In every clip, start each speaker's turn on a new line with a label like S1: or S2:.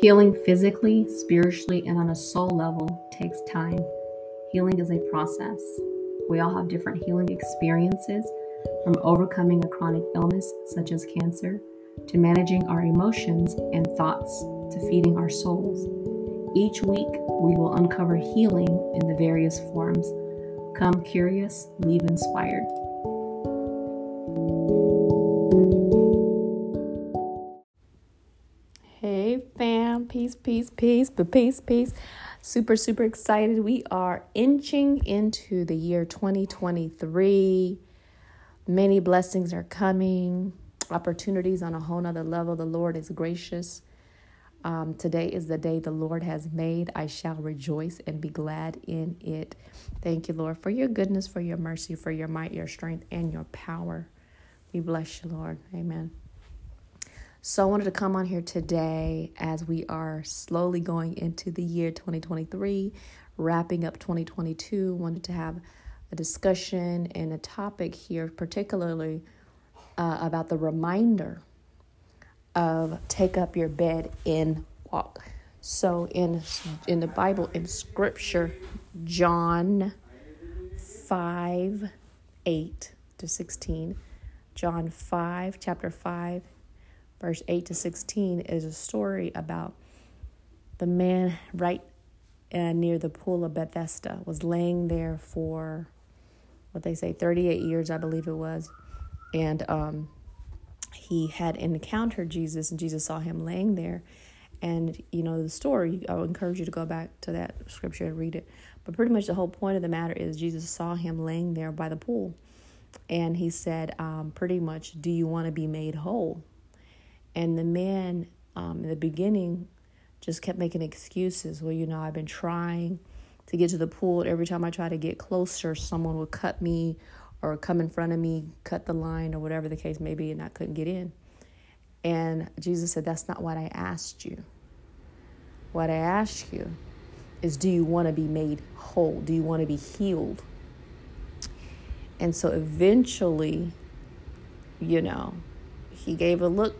S1: Healing physically, spiritually, and on a soul level takes time. Healing is a process. We all have different healing experiences, from overcoming a chronic illness such as cancer, to managing our emotions and thoughts, to feeding our souls. Each week, we will uncover healing in the various forms. Come curious, leave inspired. Peace, peace, peace, but peace, peace. Super, super excited. We are inching into the year 2023. Many blessings are coming, opportunities on a whole nother level. The Lord is gracious. Um, today is the day the Lord has made. I shall rejoice and be glad in it. Thank you, Lord, for your goodness, for your mercy, for your might, your strength, and your power. We bless you, Lord. Amen. So I wanted to come on here today as we are slowly going into the year 2023, wrapping up 2022. Wanted to have a discussion and a topic here, particularly uh, about the reminder of take up your bed and walk. So in in the Bible in Scripture, John five eight to sixteen, John five chapter five verse 8 to 16 is a story about the man right uh, near the pool of Bethesda was laying there for what they say 38 years I believe it was. And um, he had encountered Jesus and Jesus saw him laying there. And you know the story I would encourage you to go back to that scripture and read it. But pretty much the whole point of the matter is Jesus saw him laying there by the pool. And he said um, pretty much do you want to be made whole and the man um, in the beginning just kept making excuses. Well, you know, I've been trying to get to the pool. Every time I try to get closer, someone would cut me or come in front of me, cut the line, or whatever the case may be, and I couldn't get in. And Jesus said, That's not what I asked you. What I asked you is, Do you want to be made whole? Do you want to be healed? And so eventually, you know, he gave a look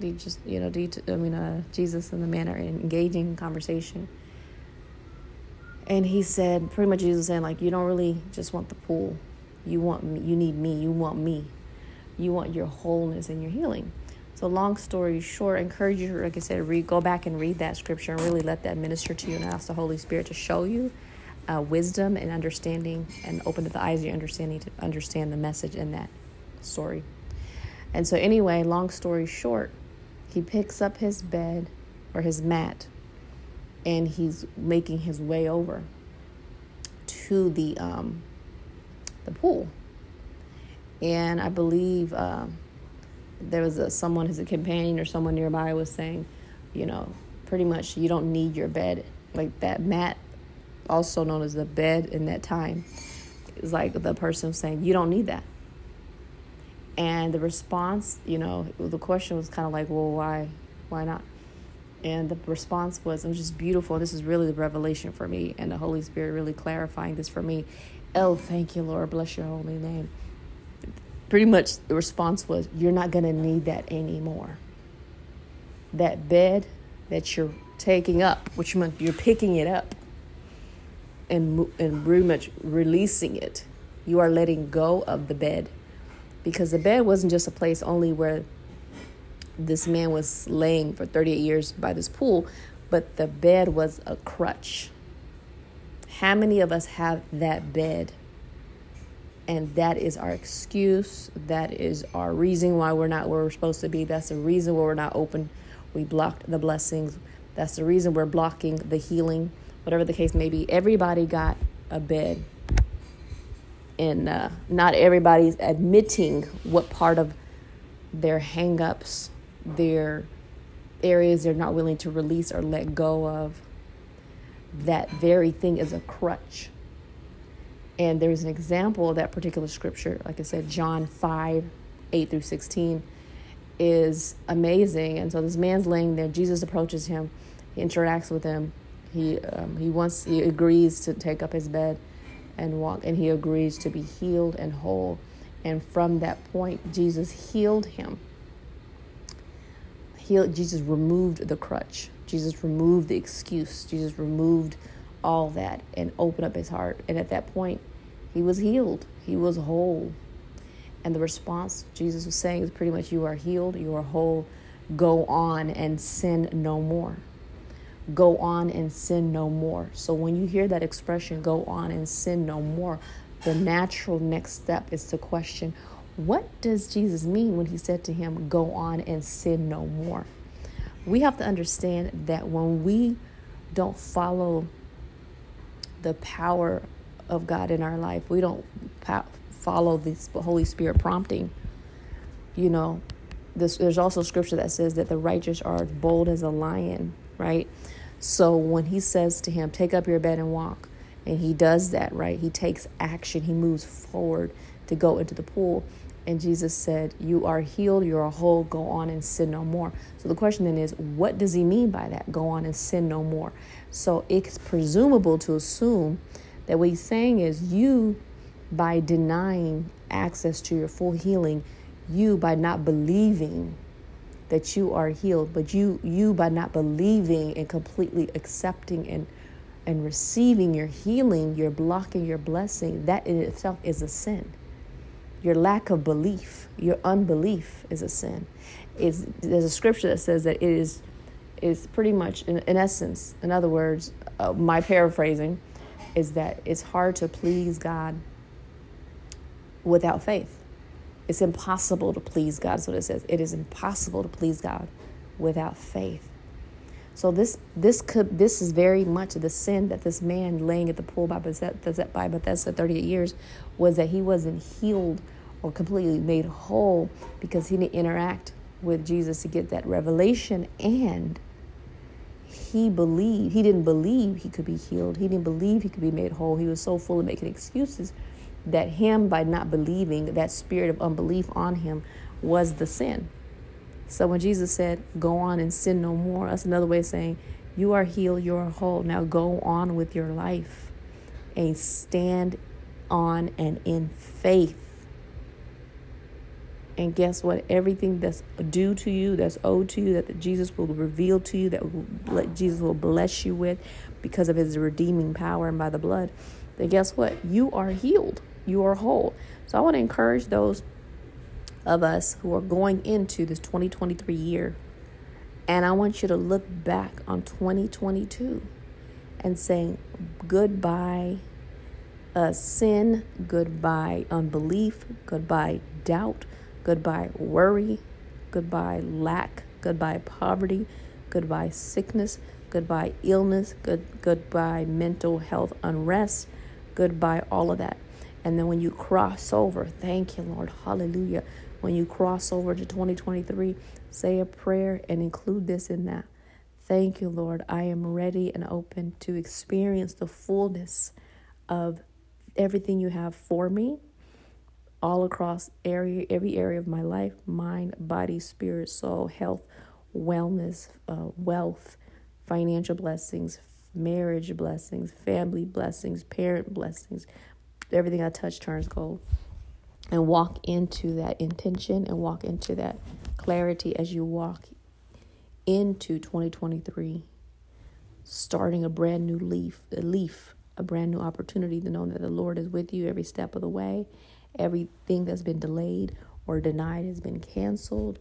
S1: they just you know I mean uh, Jesus and the man are engaging in conversation. And he said pretty much Jesus saying like you don't really just want the pool. You want me you need me. You want me. You want your wholeness and your healing. So long story short I encourage you like I said read go back and read that scripture and really let that minister to you and ask the Holy Spirit to show you uh, wisdom and understanding and open the eyes of your understanding to understand the message in that story. And so anyway long story short he picks up his bed or his mat and he's making his way over to the um, the pool. And I believe uh, there was a, someone, his companion or someone nearby, was saying, you know, pretty much you don't need your bed. Like that mat, also known as the bed in that time, is like the person saying, you don't need that. And the response, you know, the question was kind of like, well, why, why not? And the response was, it was just beautiful. This is really the revelation for me, and the Holy Spirit really clarifying this for me. Oh, thank you, Lord. Bless your holy name. Pretty much the response was, You're not going to need that anymore. That bed that you're taking up, which means you're picking it up and, and pretty much releasing it, you are letting go of the bed because the bed wasn't just a place only where this man was laying for 38 years by this pool, but the bed was a crutch. How many of us have that bed? And that is our excuse. That is our reason why we're not where we're supposed to be. That's the reason why we're not open. We blocked the blessings. That's the reason we're blocking the healing, whatever the case may be. Everybody got a bed and uh, not everybody's admitting what part of their hangups, their areas they're not willing to release or let go of. That very thing is a crutch. And there's an example of that particular scripture, like I said, John 5 8 through 16 is amazing. And so this man's laying there, Jesus approaches him, he interacts with him, he, um, he wants, he agrees to take up his bed and walk, and he agrees to be healed and whole. And from that point, Jesus healed him. Healed, Jesus removed the crutch. Jesus removed the excuse. Jesus removed all that and opened up his heart. And at that point, he was healed. He was whole. And the response Jesus was saying is pretty much, You are healed, you are whole. Go on and sin no more. Go on and sin no more. So when you hear that expression, go on and sin no more, the natural next step is to question, what does Jesus mean when he said to him, Go on and sin no more? We have to understand that when we don't follow the power of God in our life, we don't follow this Holy Spirit prompting, you know, this, there's also scripture that says that the righteous are as bold as a lion, right? So when he says to him, Take up your bed and walk, and he does that, right? He takes action, he moves forward to go into the pool and Jesus said, You are healed, you're whole, go on and sin no more. So the question then is, what does he mean by that? Go on and sin no more. So it's presumable to assume that what he's saying is, you, by denying access to your full healing, you, by not believing that you are healed, but you, you by not believing and completely accepting and and receiving your healing, you're blocking your blessing. That in itself is a sin your lack of belief, your unbelief is a sin. Is there's a scripture that says that it is is pretty much in, in essence, in other words, uh, my paraphrasing is that it's hard to please God without faith. It's impossible to please God. That's what it says. It is impossible to please God without faith. So this this could this is very much the sin that this man laying at the pool by Bethesda, by Bethesda 38 years was that he wasn't healed or completely made whole because he didn't interact with Jesus to get that revelation and he believed he didn't believe he could be healed he didn't believe he could be made whole he was so full of making excuses that him by not believing that spirit of unbelief on him was the sin so when jesus said go on and sin no more that's another way of saying you are healed you are whole now go on with your life and stand on and in faith and guess what? Everything that's due to you, that's owed to you, that Jesus will reveal to you, that Jesus will bless you with because of his redeeming power and by the blood, then guess what? You are healed. You are whole. So I want to encourage those of us who are going into this 2023 year. And I want you to look back on 2022 and saying goodbye uh, sin, goodbye unbelief, goodbye doubt, Goodbye worry. Goodbye lack. Goodbye poverty. Goodbye sickness. Goodbye illness. Good goodbye mental health unrest. Goodbye all of that. And then when you cross over, thank you, Lord. Hallelujah. When you cross over to 2023, say a prayer and include this in that. Thank you, Lord. I am ready and open to experience the fullness of everything you have for me all across area every area of my life mind body spirit soul health wellness uh, wealth financial blessings marriage blessings family blessings parent blessings everything i touch turns gold and walk into that intention and walk into that clarity as you walk into 2023 starting a brand new leaf a leaf a brand new opportunity to know that the lord is with you every step of the way Everything that's been delayed or denied has been canceled.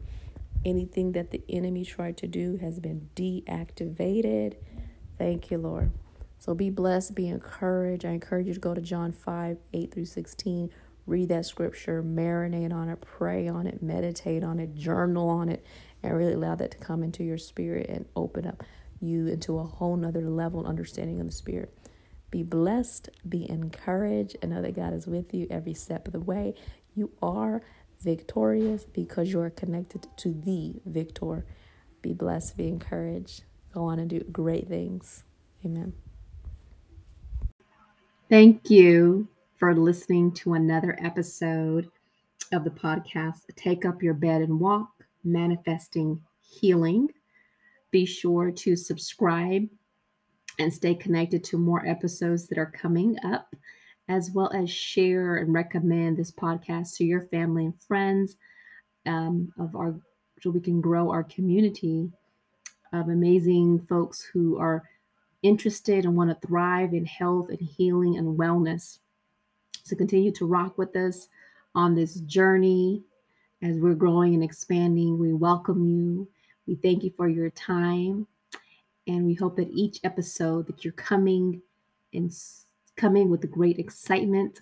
S1: Anything that the enemy tried to do has been deactivated. Thank you, Lord. So be blessed, be encouraged. I encourage you to go to John 5 8 through 16. Read that scripture, marinate on it, pray on it, meditate on it, journal on it, and really allow that to come into your spirit and open up you into a whole nother level of understanding of the spirit. Be blessed, be encouraged, and know that God is with you every step of the way. You are victorious because you are connected to the victor. Be blessed, be encouraged. Go on and do great things. Amen.
S2: Thank you for listening to another episode of the podcast Take Up Your Bed and Walk Manifesting Healing. Be sure to subscribe and stay connected to more episodes that are coming up, as well as share and recommend this podcast to your family and friends um, of our so we can grow our community of amazing folks who are interested and want to thrive in health and healing and wellness. So continue to rock with us on this journey as we're growing and expanding. We welcome you. We thank you for your time. And we hope that each episode that you're coming and coming with great excitement,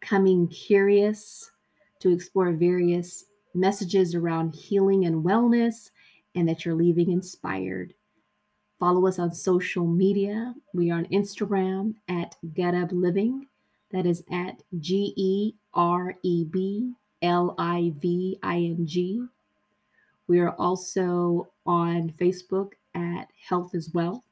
S2: coming curious to explore various messages around healing and wellness, and that you're leaving inspired. Follow us on social media. We are on Instagram at Gereb Living. That is at G E R E B L I V I N G. We are also on Facebook at Health is Wealth.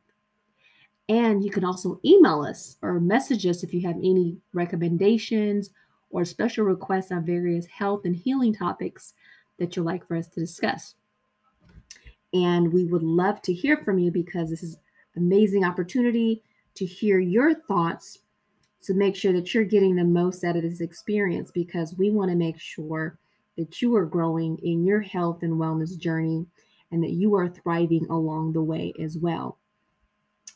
S2: And you can also email us or message us if you have any recommendations or special requests on various health and healing topics that you'd like for us to discuss. And we would love to hear from you because this is amazing opportunity to hear your thoughts to make sure that you're getting the most out of this experience because we want to make sure that you are growing in your health and wellness journey and that you are thriving along the way as well.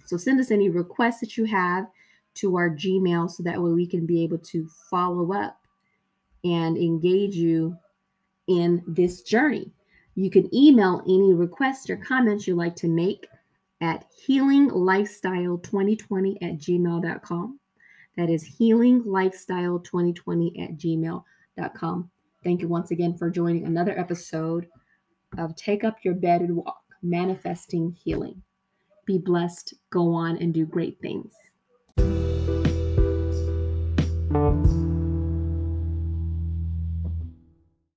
S2: So send us any requests that you have to our Gmail so that way we can be able to follow up and engage you in this journey. You can email any requests or mm. comments you'd like to make at healinglifestyle2020 at gmail.com. That is healinglifestyle2020 at gmail.com. Thank you once again for joining another episode of Take Up Your Bed and Walk, Manifesting Healing. Be blessed, go on, and do great things.